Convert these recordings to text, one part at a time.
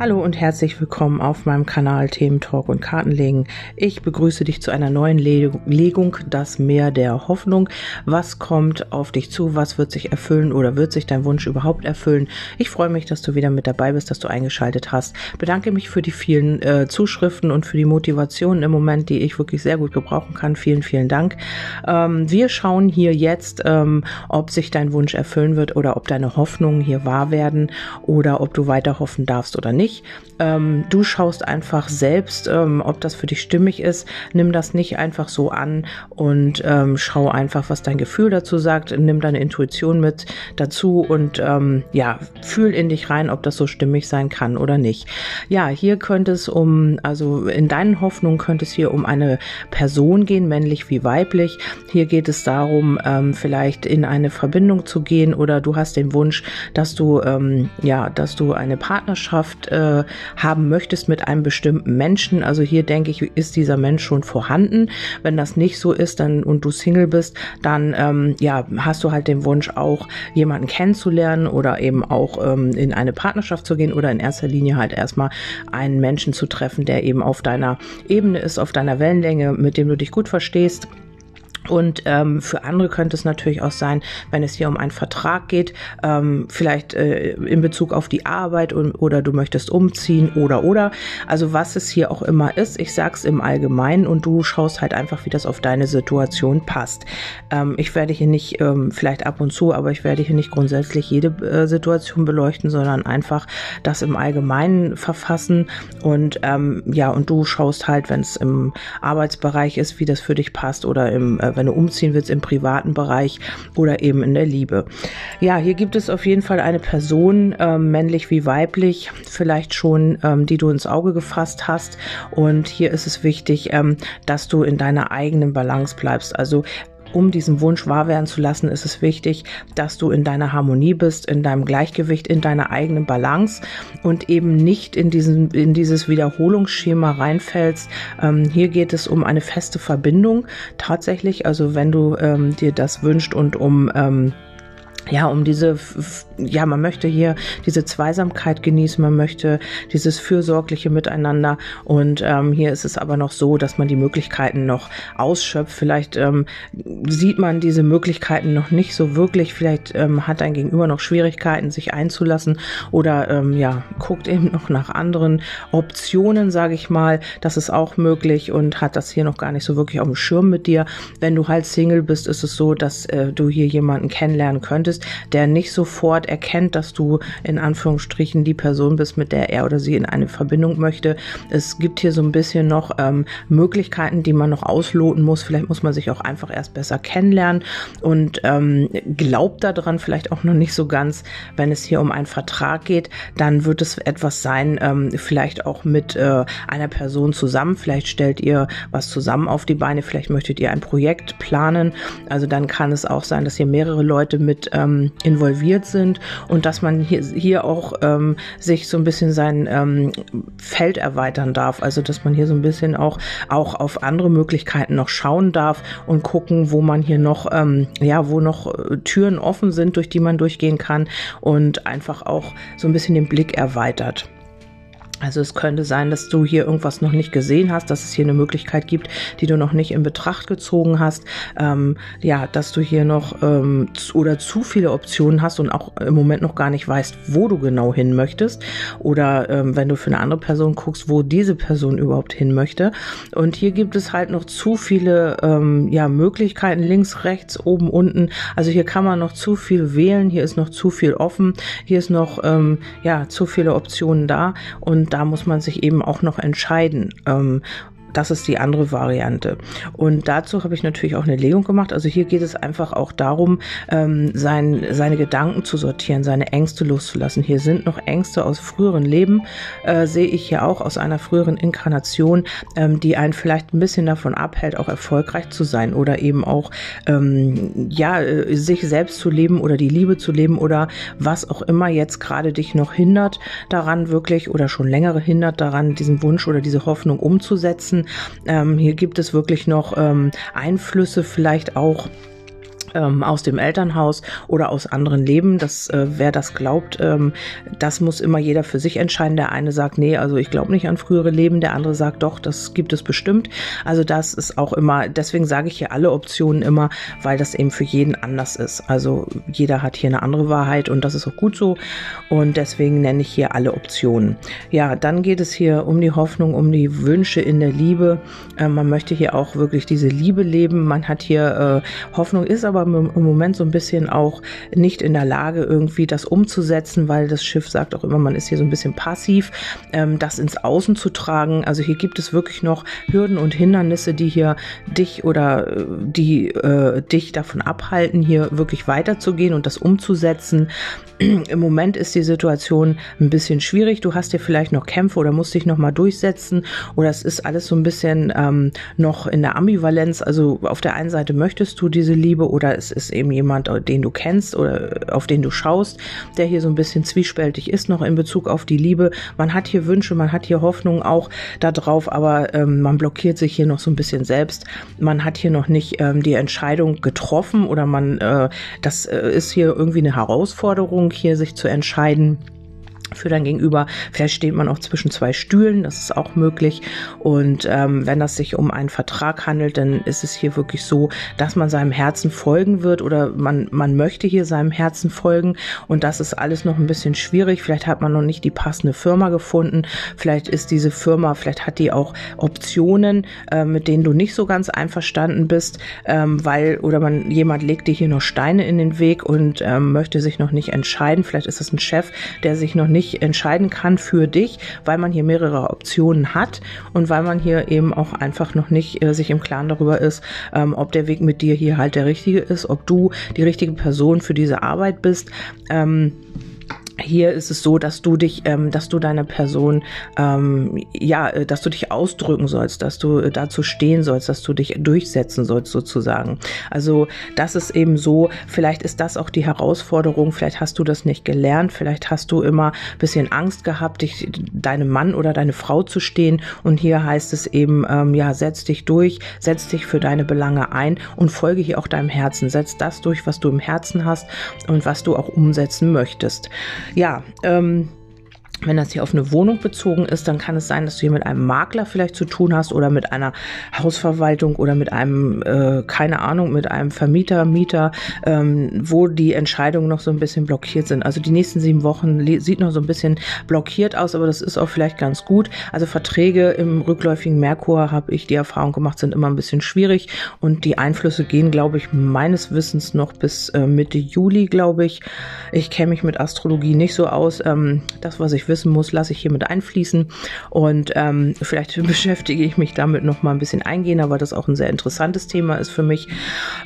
Hallo und herzlich willkommen auf meinem Kanal Themen Talk und Kartenlegen. Ich begrüße dich zu einer neuen Legung, das Meer der Hoffnung. Was kommt auf dich zu? Was wird sich erfüllen oder wird sich dein Wunsch überhaupt erfüllen? Ich freue mich, dass du wieder mit dabei bist, dass du eingeschaltet hast. Bedanke mich für die vielen äh, Zuschriften und für die Motivation im Moment, die ich wirklich sehr gut gebrauchen kann. Vielen, vielen Dank. Ähm, wir schauen hier jetzt, ähm, ob sich dein Wunsch erfüllen wird oder ob deine Hoffnungen hier wahr werden oder ob du weiter hoffen darfst oder nicht nicht. Ähm, du schaust einfach selbst, ähm, ob das für dich stimmig ist. Nimm das nicht einfach so an und ähm, schau einfach, was dein Gefühl dazu sagt. Nimm deine Intuition mit dazu und ähm, ja, fühl in dich rein, ob das so stimmig sein kann oder nicht. Ja, hier könnte es um, also in deinen Hoffnungen könnte es hier um eine Person gehen, männlich wie weiblich. Hier geht es darum, ähm, vielleicht in eine Verbindung zu gehen oder du hast den Wunsch, dass du ähm, ja, dass du eine Partnerschaft äh, äh, haben möchtest mit einem bestimmten Menschen. Also hier denke ich, ist dieser Mensch schon vorhanden. Wenn das nicht so ist, dann und du Single bist, dann ähm, ja hast du halt den Wunsch auch jemanden kennenzulernen oder eben auch ähm, in eine Partnerschaft zu gehen oder in erster Linie halt erstmal einen Menschen zu treffen, der eben auf deiner Ebene ist, auf deiner Wellenlänge, mit dem du dich gut verstehst. Und ähm, für andere könnte es natürlich auch sein, wenn es hier um einen Vertrag geht, ähm, vielleicht äh, in Bezug auf die Arbeit und, oder du möchtest umziehen oder oder. Also was es hier auch immer ist, ich sag's im Allgemeinen und du schaust halt einfach, wie das auf deine Situation passt. Ähm, ich werde hier nicht, ähm, vielleicht ab und zu, aber ich werde hier nicht grundsätzlich jede äh, Situation beleuchten, sondern einfach das im Allgemeinen verfassen und ähm, ja, und du schaust halt, wenn es im Arbeitsbereich ist, wie das für dich passt oder im äh, wenn du umziehen willst im privaten Bereich oder eben in der Liebe. Ja, hier gibt es auf jeden Fall eine Person, äh, männlich wie weiblich, vielleicht schon, ähm, die du ins Auge gefasst hast. Und hier ist es wichtig, ähm, dass du in deiner eigenen Balance bleibst. Also um diesen Wunsch wahr werden zu lassen, ist es wichtig, dass du in deiner Harmonie bist, in deinem Gleichgewicht, in deiner eigenen Balance und eben nicht in, diesen, in dieses Wiederholungsschema reinfällst. Ähm, hier geht es um eine feste Verbindung tatsächlich. Also wenn du ähm, dir das wünscht und um ähm, ja, um diese, ja, man möchte hier diese Zweisamkeit genießen, man möchte dieses fürsorgliche Miteinander und ähm, hier ist es aber noch so, dass man die Möglichkeiten noch ausschöpft. Vielleicht ähm, sieht man diese Möglichkeiten noch nicht so wirklich, vielleicht ähm, hat ein Gegenüber noch Schwierigkeiten, sich einzulassen oder ähm, ja, guckt eben noch nach anderen Optionen, sage ich mal. Das ist auch möglich und hat das hier noch gar nicht so wirklich auf dem Schirm mit dir. Wenn du halt Single bist, ist es so, dass äh, du hier jemanden kennenlernen könntest bist, der nicht sofort erkennt, dass du in Anführungsstrichen die Person bist, mit der er oder sie in eine Verbindung möchte. Es gibt hier so ein bisschen noch ähm, Möglichkeiten, die man noch ausloten muss. Vielleicht muss man sich auch einfach erst besser kennenlernen und ähm, glaubt daran vielleicht auch noch nicht so ganz, wenn es hier um einen Vertrag geht, dann wird es etwas sein, ähm, vielleicht auch mit äh, einer Person zusammen. Vielleicht stellt ihr was zusammen auf die Beine, vielleicht möchtet ihr ein Projekt planen. Also dann kann es auch sein, dass ihr mehrere Leute mit ähm, involviert sind und dass man hier, hier auch ähm, sich so ein bisschen sein ähm, Feld erweitern darf. Also dass man hier so ein bisschen auch, auch auf andere Möglichkeiten noch schauen darf und gucken, wo man hier noch, ähm, ja, wo noch äh, Türen offen sind, durch die man durchgehen kann und einfach auch so ein bisschen den Blick erweitert. Also es könnte sein, dass du hier irgendwas noch nicht gesehen hast, dass es hier eine Möglichkeit gibt, die du noch nicht in Betracht gezogen hast. Ähm, ja, dass du hier noch ähm, oder zu viele Optionen hast und auch im Moment noch gar nicht weißt, wo du genau hin möchtest. Oder ähm, wenn du für eine andere Person guckst, wo diese Person überhaupt hin möchte. Und hier gibt es halt noch zu viele ähm, ja, Möglichkeiten, links, rechts, oben, unten. Also hier kann man noch zu viel wählen, hier ist noch zu viel offen, hier ist noch ähm, ja, zu viele Optionen da. Und da muss man sich eben auch noch entscheiden. Ähm, das ist die andere Variante. Und dazu habe ich natürlich auch eine Legung gemacht. Also hier geht es einfach auch darum, ähm, sein, seine Gedanken zu sortieren, seine Ängste loszulassen. Hier sind noch Ängste aus früheren Leben, äh, sehe ich hier auch aus einer früheren Inkarnation, ähm, die einen vielleicht ein bisschen davon abhält, auch erfolgreich zu sein oder eben auch ähm, ja äh, sich selbst zu leben oder die Liebe zu leben oder was auch immer jetzt gerade dich noch hindert daran wirklich oder schon längere hindert daran, diesen Wunsch oder diese Hoffnung umzusetzen. Ähm, hier gibt es wirklich noch ähm, Einflüsse, vielleicht auch ähm, aus dem Elternhaus oder aus anderen Leben. Das, äh, wer das glaubt, ähm, das muss immer jeder für sich entscheiden. Der eine sagt, nee, also ich glaube nicht an frühere Leben. Der andere sagt, doch, das gibt es bestimmt. Also das ist auch immer, deswegen sage ich hier alle Optionen immer, weil das eben für jeden anders ist. Also jeder hat hier eine andere Wahrheit und das ist auch gut so. Und deswegen nenne ich hier alle Optionen. Ja, dann geht es hier um die Hoffnung, um die Wünsche in der Liebe. Äh, man möchte hier auch wirklich diese Liebe leben. Man hat hier äh, Hoffnung, ist aber aber im Moment so ein bisschen auch nicht in der Lage, irgendwie das umzusetzen, weil das Schiff sagt auch immer, man ist hier so ein bisschen passiv, ähm, das ins Außen zu tragen. Also hier gibt es wirklich noch Hürden und Hindernisse, die hier dich oder äh, die äh, dich davon abhalten, hier wirklich weiterzugehen und das umzusetzen. Im Moment ist die Situation ein bisschen schwierig. Du hast hier vielleicht noch Kämpfe oder musst dich noch mal durchsetzen oder es ist alles so ein bisschen ähm, noch in der Ambivalenz. Also auf der einen Seite möchtest du diese Liebe oder es ist eben jemand, den du kennst oder auf den du schaust, der hier so ein bisschen zwiespältig ist noch in Bezug auf die Liebe. Man hat hier Wünsche, man hat hier Hoffnung auch darauf, aber ähm, man blockiert sich hier noch so ein bisschen selbst. Man hat hier noch nicht ähm, die Entscheidung getroffen oder man, äh, das äh, ist hier irgendwie eine Herausforderung hier sich zu entscheiden für dein Gegenüber. Vielleicht steht man auch zwischen zwei Stühlen, das ist auch möglich. Und ähm, wenn das sich um einen Vertrag handelt, dann ist es hier wirklich so, dass man seinem Herzen folgen wird oder man, man möchte hier seinem Herzen folgen. Und das ist alles noch ein bisschen schwierig. Vielleicht hat man noch nicht die passende Firma gefunden. Vielleicht ist diese Firma, vielleicht hat die auch Optionen, äh, mit denen du nicht so ganz einverstanden bist, ähm, weil oder man jemand legt dir hier noch Steine in den Weg und ähm, möchte sich noch nicht entscheiden. Vielleicht ist es ein Chef, der sich noch nicht nicht entscheiden kann für dich, weil man hier mehrere Optionen hat und weil man hier eben auch einfach noch nicht äh, sich im Klaren darüber ist, ähm, ob der Weg mit dir hier halt der richtige ist, ob du die richtige Person für diese Arbeit bist. Ähm, hier ist es so, dass du dich, ähm, dass du deine Person, ähm, ja, äh, dass du dich ausdrücken sollst, dass du äh, dazu stehen sollst, dass du dich durchsetzen sollst sozusagen. Also das ist eben so, vielleicht ist das auch die Herausforderung, vielleicht hast du das nicht gelernt, vielleicht hast du immer bisschen Angst gehabt, dich, deinem Mann oder deine Frau zu stehen. Und hier heißt es eben, ähm, ja, setz dich durch, setz dich für deine Belange ein und folge hier auch deinem Herzen, setz das durch, was du im Herzen hast und was du auch umsetzen möchtest. Ja, ähm, wenn das hier auf eine Wohnung bezogen ist, dann kann es sein, dass du hier mit einem Makler vielleicht zu tun hast oder mit einer Hausverwaltung oder mit einem, äh, keine Ahnung, mit einem Vermieter, Mieter, ähm, wo die Entscheidungen noch so ein bisschen blockiert sind. Also die nächsten sieben Wochen sieht noch so ein bisschen blockiert aus, aber das ist auch vielleicht ganz gut. Also Verträge im rückläufigen Merkur, habe ich die Erfahrung gemacht, sind immer ein bisschen schwierig und die Einflüsse gehen, glaube ich, meines Wissens noch bis äh, Mitte Juli, glaube ich. Ich kenne mich mit Astrologie nicht so aus. Ähm, das, was ich wissen muss, lasse ich hier mit einfließen. Und ähm, vielleicht beschäftige ich mich damit noch mal ein bisschen eingehender, weil das auch ein sehr interessantes Thema ist für mich.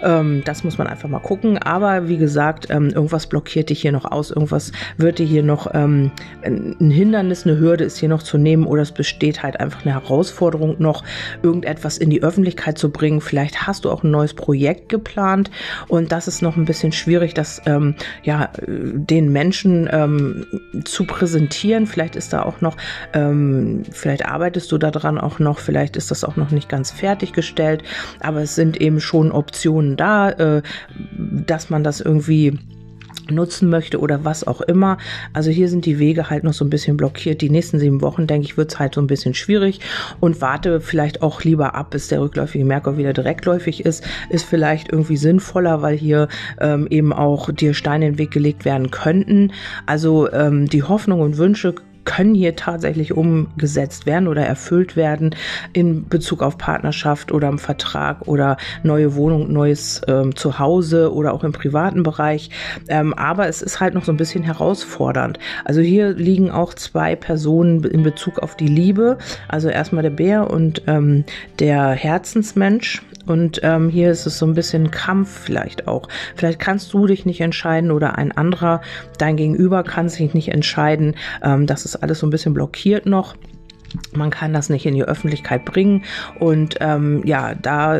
Ähm, das muss man einfach mal gucken. Aber wie gesagt, ähm, irgendwas blockiert dich hier noch aus. Irgendwas wird dir hier noch ähm, ein Hindernis, eine Hürde ist hier noch zu nehmen oder es besteht halt einfach eine Herausforderung noch, irgendetwas in die Öffentlichkeit zu bringen. Vielleicht hast du auch ein neues Projekt geplant und das ist noch ein bisschen schwierig, das ähm, ja den Menschen ähm, zu präsentieren recherchieren. Vielleicht ist da auch noch, ähm, vielleicht arbeitest du daran auch noch, vielleicht ist das auch noch nicht ganz fertiggestellt, aber es sind eben schon Optionen da, äh, dass man das irgendwie nutzen möchte oder was auch immer. Also hier sind die Wege halt noch so ein bisschen blockiert. Die nächsten sieben Wochen, denke ich, wird es halt so ein bisschen schwierig und warte vielleicht auch lieber ab, bis der rückläufige Merkur wieder direktläufig ist. Ist vielleicht irgendwie sinnvoller, weil hier ähm, eben auch dir Steine in den Weg gelegt werden könnten. Also ähm, die Hoffnung und Wünsche können hier tatsächlich umgesetzt werden oder erfüllt werden in Bezug auf Partnerschaft oder im Vertrag oder neue Wohnung, neues ähm, Zuhause oder auch im privaten Bereich. Ähm, aber es ist halt noch so ein bisschen herausfordernd. Also hier liegen auch zwei Personen in Bezug auf die Liebe. Also erstmal der Bär und ähm, der Herzensmensch. Und ähm, hier ist es so ein bisschen Kampf vielleicht auch. Vielleicht kannst du dich nicht entscheiden oder ein anderer, dein Gegenüber kann sich nicht entscheiden. Ähm, das ist alles so ein bisschen blockiert noch. Man kann das nicht in die Öffentlichkeit bringen. Und ähm, ja, da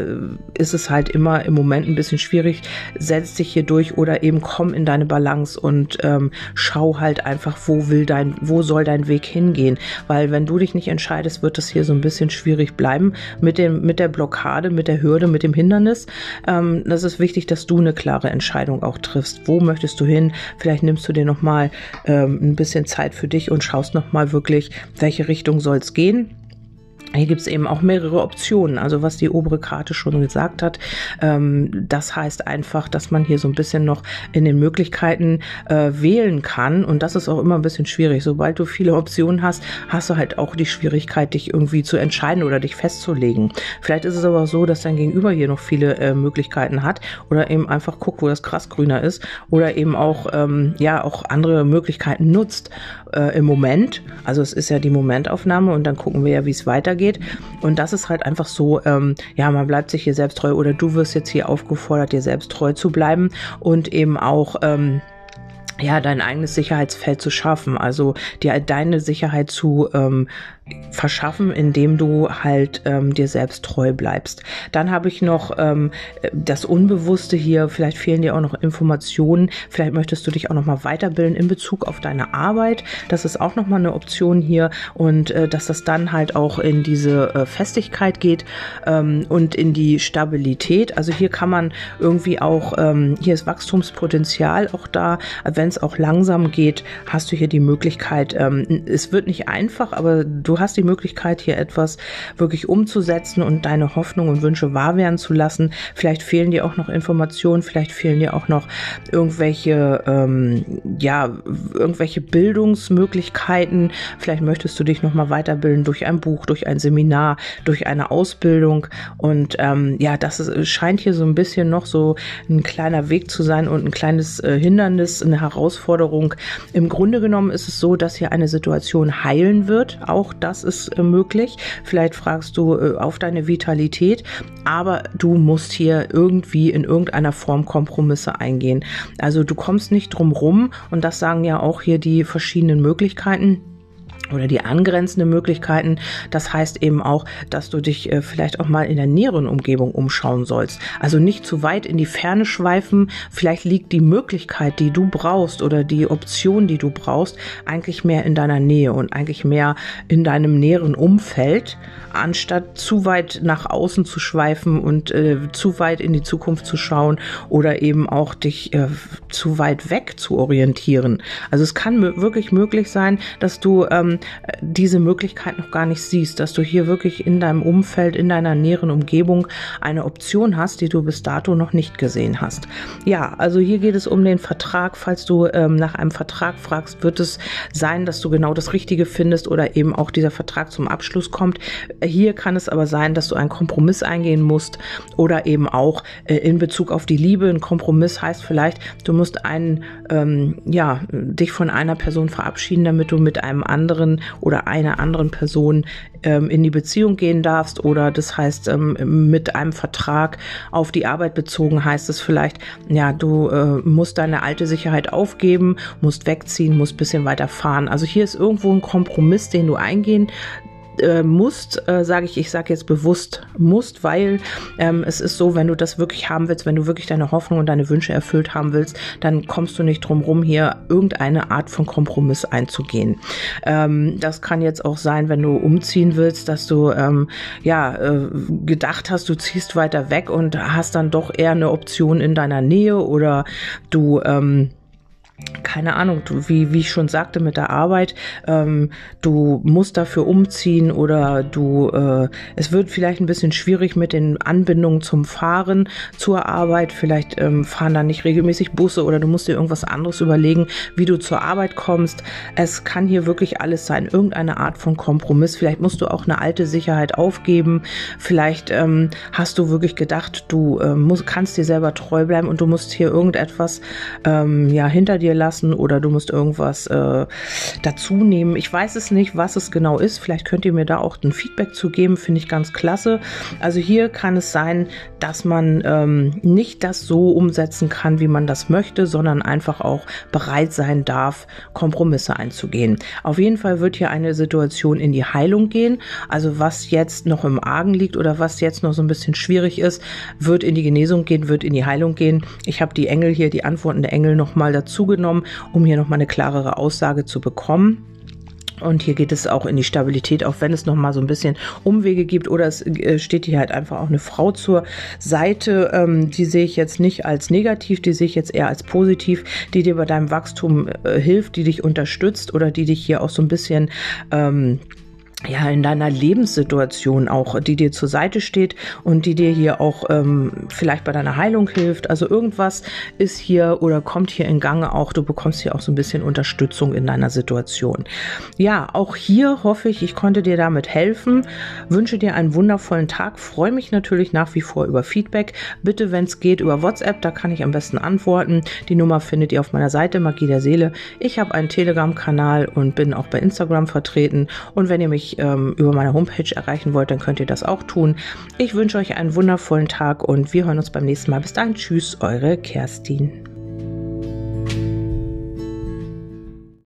ist es halt immer im Moment ein bisschen schwierig. Setz dich hier durch oder eben komm in deine Balance und ähm, schau halt einfach, wo will dein, wo soll dein Weg hingehen. Weil wenn du dich nicht entscheidest, wird es hier so ein bisschen schwierig bleiben mit dem, mit der Blockade, mit der Hürde, mit dem Hindernis. Ähm, das ist wichtig, dass du eine klare Entscheidung auch triffst. Wo möchtest du hin? Vielleicht nimmst du dir nochmal ähm, ein bisschen Zeit für dich und schaust nochmal wirklich, welche Richtung soll es gehen. Hier gibt es eben auch mehrere Optionen. Also was die obere Karte schon gesagt hat, ähm, das heißt einfach, dass man hier so ein bisschen noch in den Möglichkeiten äh, wählen kann. Und das ist auch immer ein bisschen schwierig. Sobald du viele Optionen hast, hast du halt auch die Schwierigkeit, dich irgendwie zu entscheiden oder dich festzulegen. Vielleicht ist es aber so, dass dein Gegenüber hier noch viele äh, Möglichkeiten hat oder eben einfach guckt, wo das Gras grüner ist oder eben auch, ähm, ja, auch andere Möglichkeiten nutzt äh, im Moment. Also es ist ja die Momentaufnahme und dann gucken wir ja, wie es weitergeht. Und das ist halt einfach so, ähm, ja, man bleibt sich hier selbst treu oder du wirst jetzt hier aufgefordert, dir selbst treu zu bleiben und eben auch, ähm, ja, dein eigenes Sicherheitsfeld zu schaffen, also dir deine Sicherheit zu ähm, verschaffen, indem du halt ähm, dir selbst treu bleibst. Dann habe ich noch ähm, das Unbewusste hier. Vielleicht fehlen dir auch noch Informationen. Vielleicht möchtest du dich auch noch mal weiterbilden in Bezug auf deine Arbeit. Das ist auch noch mal eine Option hier und äh, dass das dann halt auch in diese äh, Festigkeit geht ähm, und in die Stabilität. Also hier kann man irgendwie auch ähm, hier ist Wachstumspotenzial auch da. Wenn es auch langsam geht, hast du hier die Möglichkeit. Ähm, es wird nicht einfach, aber du du hast die Möglichkeit, hier etwas wirklich umzusetzen und deine Hoffnungen und Wünsche wahr werden zu lassen. Vielleicht fehlen dir auch noch Informationen, vielleicht fehlen dir auch noch irgendwelche, ähm, ja, irgendwelche Bildungsmöglichkeiten. Vielleicht möchtest du dich nochmal weiterbilden durch ein Buch, durch ein Seminar, durch eine Ausbildung. Und ähm, ja, das ist, scheint hier so ein bisschen noch so ein kleiner Weg zu sein und ein kleines äh, Hindernis, eine Herausforderung. Im Grunde genommen ist es so, dass hier eine Situation heilen wird, auch das ist äh, möglich. Vielleicht fragst du äh, auf deine Vitalität, aber du musst hier irgendwie in irgendeiner Form Kompromisse eingehen. Also du kommst nicht drum rum und das sagen ja auch hier die verschiedenen Möglichkeiten oder die angrenzenden Möglichkeiten. Das heißt eben auch, dass du dich äh, vielleicht auch mal in der näheren Umgebung umschauen sollst. Also nicht zu weit in die Ferne schweifen. Vielleicht liegt die Möglichkeit, die du brauchst oder die Option, die du brauchst, eigentlich mehr in deiner Nähe und eigentlich mehr in deinem näheren Umfeld, anstatt zu weit nach außen zu schweifen und äh, zu weit in die Zukunft zu schauen oder eben auch dich äh, zu weit weg zu orientieren. Also es kann wirklich möglich sein, dass du ähm, diese Möglichkeit noch gar nicht siehst, dass du hier wirklich in deinem Umfeld, in deiner näheren Umgebung eine Option hast, die du bis dato noch nicht gesehen hast. Ja, also hier geht es um den Vertrag. Falls du ähm, nach einem Vertrag fragst, wird es sein, dass du genau das Richtige findest oder eben auch dieser Vertrag zum Abschluss kommt. Hier kann es aber sein, dass du einen Kompromiss eingehen musst oder eben auch äh, in Bezug auf die Liebe. Ein Kompromiss heißt vielleicht, du musst einen, ähm, ja, dich von einer Person verabschieden, damit du mit einem anderen anderen oder einer anderen Person ähm, in die Beziehung gehen darfst oder das heißt ähm, mit einem Vertrag auf die Arbeit bezogen heißt es vielleicht, ja, du äh, musst deine alte Sicherheit aufgeben, musst wegziehen, musst bisschen weiter fahren. Also hier ist irgendwo ein Kompromiss, den du eingehen äh, musst, äh, sage ich, ich sage jetzt bewusst musst, weil ähm, es ist so, wenn du das wirklich haben willst, wenn du wirklich deine Hoffnung und deine Wünsche erfüllt haben willst, dann kommst du nicht drum rum, hier irgendeine Art von Kompromiss einzugehen. Ähm, das kann jetzt auch sein, wenn du umziehen willst, dass du ähm, ja äh, gedacht hast, du ziehst weiter weg und hast dann doch eher eine Option in deiner Nähe oder du ähm, keine Ahnung, du, wie, wie ich schon sagte mit der Arbeit, ähm, du musst dafür umziehen oder du, äh, es wird vielleicht ein bisschen schwierig mit den Anbindungen zum Fahren zur Arbeit. Vielleicht ähm, fahren da nicht regelmäßig Busse oder du musst dir irgendwas anderes überlegen, wie du zur Arbeit kommst. Es kann hier wirklich alles sein, irgendeine Art von Kompromiss. Vielleicht musst du auch eine alte Sicherheit aufgeben. Vielleicht ähm, hast du wirklich gedacht, du äh, musst, kannst dir selber treu bleiben und du musst hier irgendetwas ähm, ja hinter dir lassen müssen oder du musst irgendwas äh, dazu nehmen. Ich weiß es nicht, was es genau ist. Vielleicht könnt ihr mir da auch ein Feedback zu geben, finde ich ganz klasse. Also hier kann es sein, dass man ähm, nicht das so umsetzen kann, wie man das möchte, sondern einfach auch bereit sein darf, Kompromisse einzugehen. Auf jeden Fall wird hier eine Situation in die Heilung gehen. Also was jetzt noch im Argen liegt oder was jetzt noch so ein bisschen schwierig ist, wird in die Genesung gehen, wird in die Heilung gehen. Ich habe die Engel hier, die Antworten der Engel nochmal dazu genommen, um hier nochmal eine klarere Aussage zu bekommen. Und hier geht es auch in die Stabilität, auch wenn es noch mal so ein bisschen Umwege gibt oder es äh, steht hier halt einfach auch eine Frau zur Seite. Ähm, die sehe ich jetzt nicht als negativ, die sehe ich jetzt eher als positiv, die dir bei deinem Wachstum äh, hilft, die dich unterstützt oder die dich hier auch so ein bisschen ähm, ja, in deiner Lebenssituation auch, die dir zur Seite steht und die dir hier auch ähm, vielleicht bei deiner Heilung hilft. Also irgendwas ist hier oder kommt hier in Gange auch. Du bekommst hier auch so ein bisschen Unterstützung in deiner Situation. Ja, auch hier hoffe ich, ich konnte dir damit helfen. Wünsche dir einen wundervollen Tag. Freue mich natürlich nach wie vor über Feedback. Bitte, wenn es geht, über WhatsApp, da kann ich am besten antworten. Die Nummer findet ihr auf meiner Seite Magie der Seele. Ich habe einen Telegram-Kanal und bin auch bei Instagram vertreten. Und wenn ihr ähm, über meine Homepage erreichen wollt, dann könnt ihr das auch tun. Ich wünsche euch einen wundervollen Tag und wir hören uns beim nächsten Mal. Bis dahin, tschüss, eure Kerstin.